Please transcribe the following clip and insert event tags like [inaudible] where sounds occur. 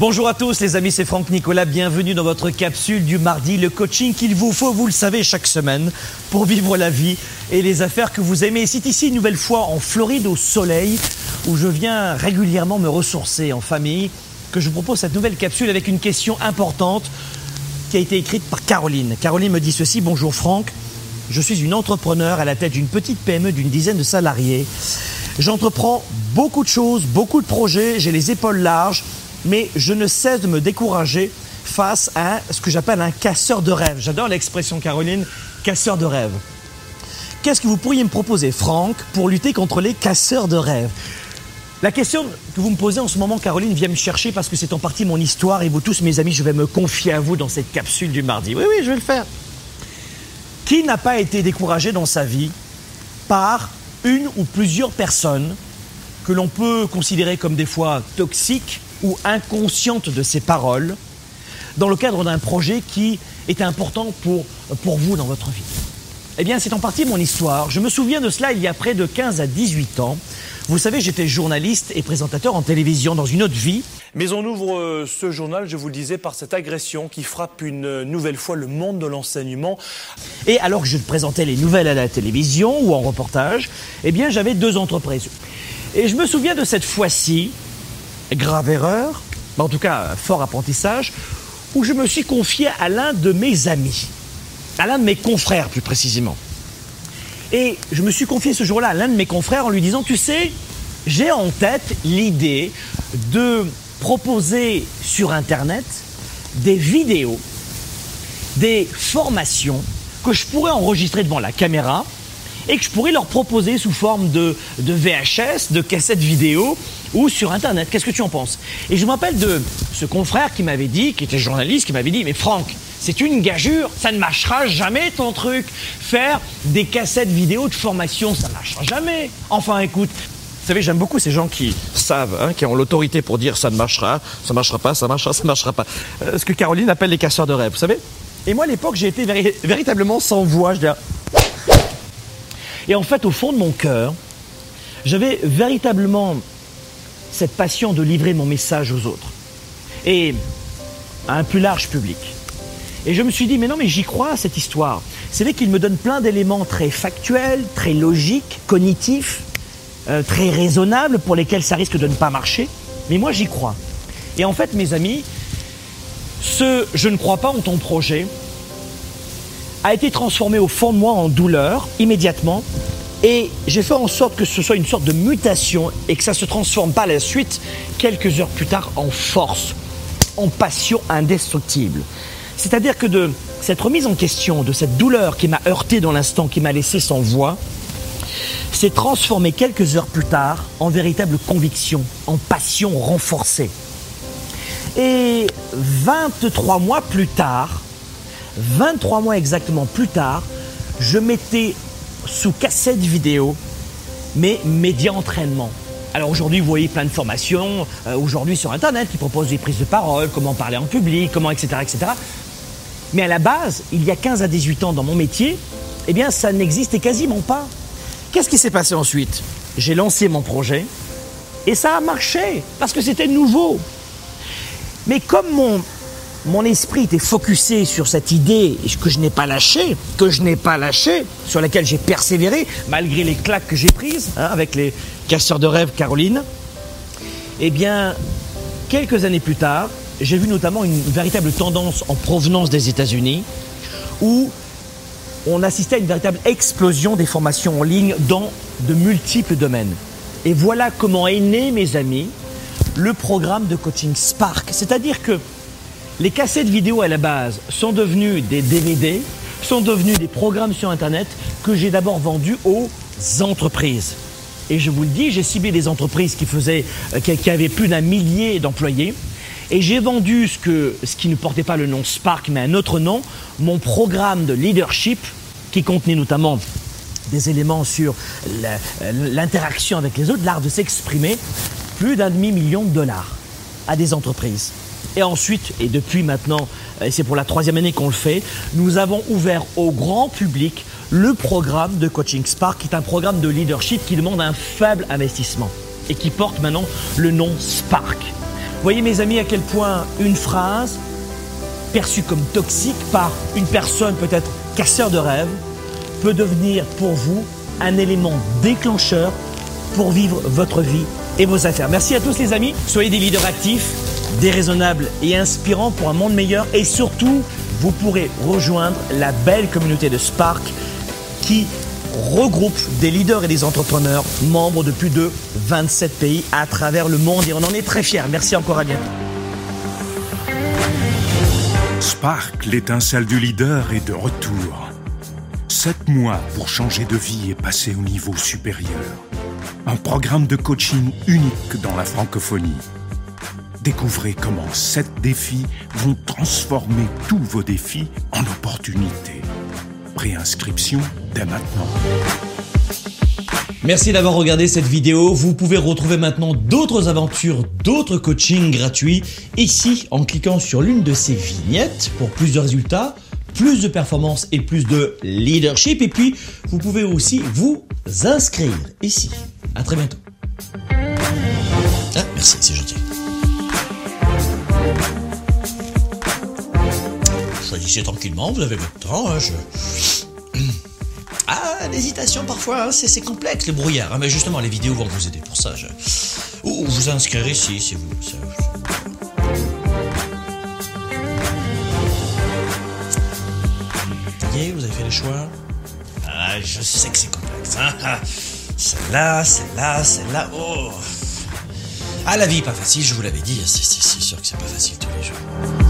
Bonjour à tous les amis, c'est Franck Nicolas, bienvenue dans votre capsule du mardi, le coaching qu'il vous faut, vous le savez, chaque semaine pour vivre la vie et les affaires que vous aimez. C'est ici une nouvelle fois en Floride au soleil où je viens régulièrement me ressourcer en famille que je vous propose cette nouvelle capsule avec une question importante qui a été écrite par Caroline. Caroline me dit ceci, bonjour Franck, je suis une entrepreneur à la tête d'une petite PME d'une dizaine de salariés. J'entreprends beaucoup de choses, beaucoup de projets, j'ai les épaules larges mais je ne cesse de me décourager face à ce que j'appelle un casseur de rêve. J'adore l'expression Caroline, casseur de rêve. Qu'est-ce que vous pourriez me proposer, Franck, pour lutter contre les casseurs de rêve? La question que vous me posez en ce moment, Caroline, vient me chercher parce que c'est en partie mon histoire et vous tous, mes amis, je vais me confier à vous dans cette capsule du mardi. Oui, oui, je vais le faire. Qui n'a pas été découragé dans sa vie par une ou plusieurs personnes que l'on peut considérer comme des fois toxiques ou inconsciente de ses paroles dans le cadre d'un projet qui est important pour, pour vous dans votre vie Eh bien, c'est en partie mon histoire. Je me souviens de cela il y a près de 15 à 18 ans. Vous savez, j'étais journaliste et présentateur en télévision dans une autre vie. Mais on ouvre euh, ce journal, je vous le disais, par cette agression qui frappe une nouvelle fois le monde de l'enseignement. Et alors que je présentais les nouvelles à la télévision ou en reportage, eh bien, j'avais deux entreprises. Et je me souviens de cette fois-ci, grave erreur, en tout cas fort apprentissage, où je me suis confié à l'un de mes amis, à l'un de mes confrères plus précisément. Et je me suis confié ce jour-là à l'un de mes confrères en lui disant, tu sais, j'ai en tête l'idée de proposer sur Internet des vidéos, des formations que je pourrais enregistrer devant la caméra et que je pourrais leur proposer sous forme de, VHS, de cassettes vidéo ou sur Internet. Qu'est-ce que tu en penses? Et je me rappelle de ce confrère qui m'avait dit, qui était journaliste, qui m'avait dit, mais Franck, c'est une gageure, ça ne marchera jamais ton truc. Faire des cassettes vidéo de formation, ça ne marchera jamais. Enfin, écoute, vous savez, j'aime beaucoup ces gens qui savent, hein, qui ont l'autorité pour dire ça ne marchera, ça ne marchera pas, ça marchera, ça ne marchera pas. Euh, ce que Caroline appelle les casseurs de rêve, vous savez? Et moi, à l'époque, j'ai été véritablement sans voix. Je dis, et en fait, au fond de mon cœur, j'avais véritablement cette passion de livrer mon message aux autres et à un plus large public. Et je me suis dit, mais non, mais j'y crois à cette histoire. C'est vrai qu'il me donne plein d'éléments très factuels, très logiques, cognitifs, euh, très raisonnables pour lesquels ça risque de ne pas marcher. Mais moi, j'y crois. Et en fait, mes amis, ce je ne crois pas en ton projet a été transformé au fond de moi en douleur immédiatement. Et j'ai fait en sorte que ce soit une sorte de mutation et que ça se transforme par la suite, quelques heures plus tard, en force, en passion indestructible. C'est-à-dire que de cette remise en question, de cette douleur qui m'a heurté dans l'instant, qui m'a laissé sans voix, s'est transformée quelques heures plus tard en véritable conviction, en passion renforcée. Et 23 mois plus tard, 23 mois exactement plus tard, je mettais sous cassette vidéo mes médias entraînement. Alors aujourd'hui, vous voyez plein de formations euh, aujourd'hui sur Internet qui proposent des prises de parole, comment parler en public, comment etc., etc. Mais à la base, il y a 15 à 18 ans dans mon métier, eh bien ça n'existait quasiment pas. Qu'est-ce qui s'est passé ensuite? J'ai lancé mon projet et ça a marché parce que c'était nouveau. Mais comme mon, mon esprit était focusé sur cette idée que je n'ai pas lâché, que je n'ai pas lâché, sur laquelle j'ai persévéré, malgré les claques que j'ai prises hein, avec les casseurs de rêve Caroline. Eh bien, quelques années plus tard, j'ai vu notamment une véritable tendance en provenance des États-Unis où on assistait à une véritable explosion des formations en ligne dans de multiples domaines. Et voilà comment est né, mes amis, le programme de coaching Spark. C'est-à-dire que les cassettes vidéo à la base sont devenues des DVD, sont devenus des programmes sur Internet que j'ai d'abord vendus aux entreprises. Et je vous le dis, j'ai ciblé des entreprises qui euh, avaient plus d'un millier d'employés. Et j'ai vendu ce, ce qui ne portait pas le nom Spark, mais un autre nom, mon programme de leadership, qui contenait notamment des éléments sur l'interaction avec les autres, l'art de s'exprimer, plus d'un demi-million de dollars à des entreprises. Et ensuite, et depuis maintenant, c'est pour la troisième année qu'on le fait, nous avons ouvert au grand public le programme de Coaching Spark, qui est un programme de leadership qui demande un faible investissement et qui porte maintenant le nom Spark. Voyez mes amis à quel point une phrase perçue comme toxique par une personne peut-être casseur de rêve peut devenir pour vous un élément déclencheur pour vivre votre vie et vos affaires. Merci à tous les amis. Soyez des leaders actifs, déraisonnables et inspirants pour un monde meilleur. Et surtout, vous pourrez rejoindre la belle communauté de Spark qui regroupe des leaders et des entrepreneurs membres de plus de 27 pays à travers le monde. Et on en est très fiers. Merci encore à bientôt. Spark, l'étincelle du leader, est de retour. Sept mois pour changer de vie et passer au niveau supérieur. Un programme de coaching unique dans la francophonie. Découvrez comment sept défis vont transformer tous vos défis en opportunités. Préinscription dès maintenant. Merci d'avoir regardé cette vidéo. Vous pouvez retrouver maintenant d'autres aventures, d'autres coachings gratuits ici en cliquant sur l'une de ces vignettes pour plus de résultats, plus de performance et plus de leadership. Et puis, vous pouvez aussi vous inscrire ici. À très bientôt. Ah, merci, c'est gentil. Choisissez tranquillement, vous avez votre temps. hein, je... [clears throat] Ah, l'hésitation parfois, hein, c'est complexe, le brouillard. hein, mais justement, les vidéos vont vous aider pour ça. Je... Ou vous inscrire ici, si vous... ça- est, vous avez fait les choix Ah, je sais que c'est complexe. Ah, celle-là, celle-là, celle-là. Oh Ah, la vie pas facile, je vous l'avais dit. C'est sûr que c'est pas facile tous les jours.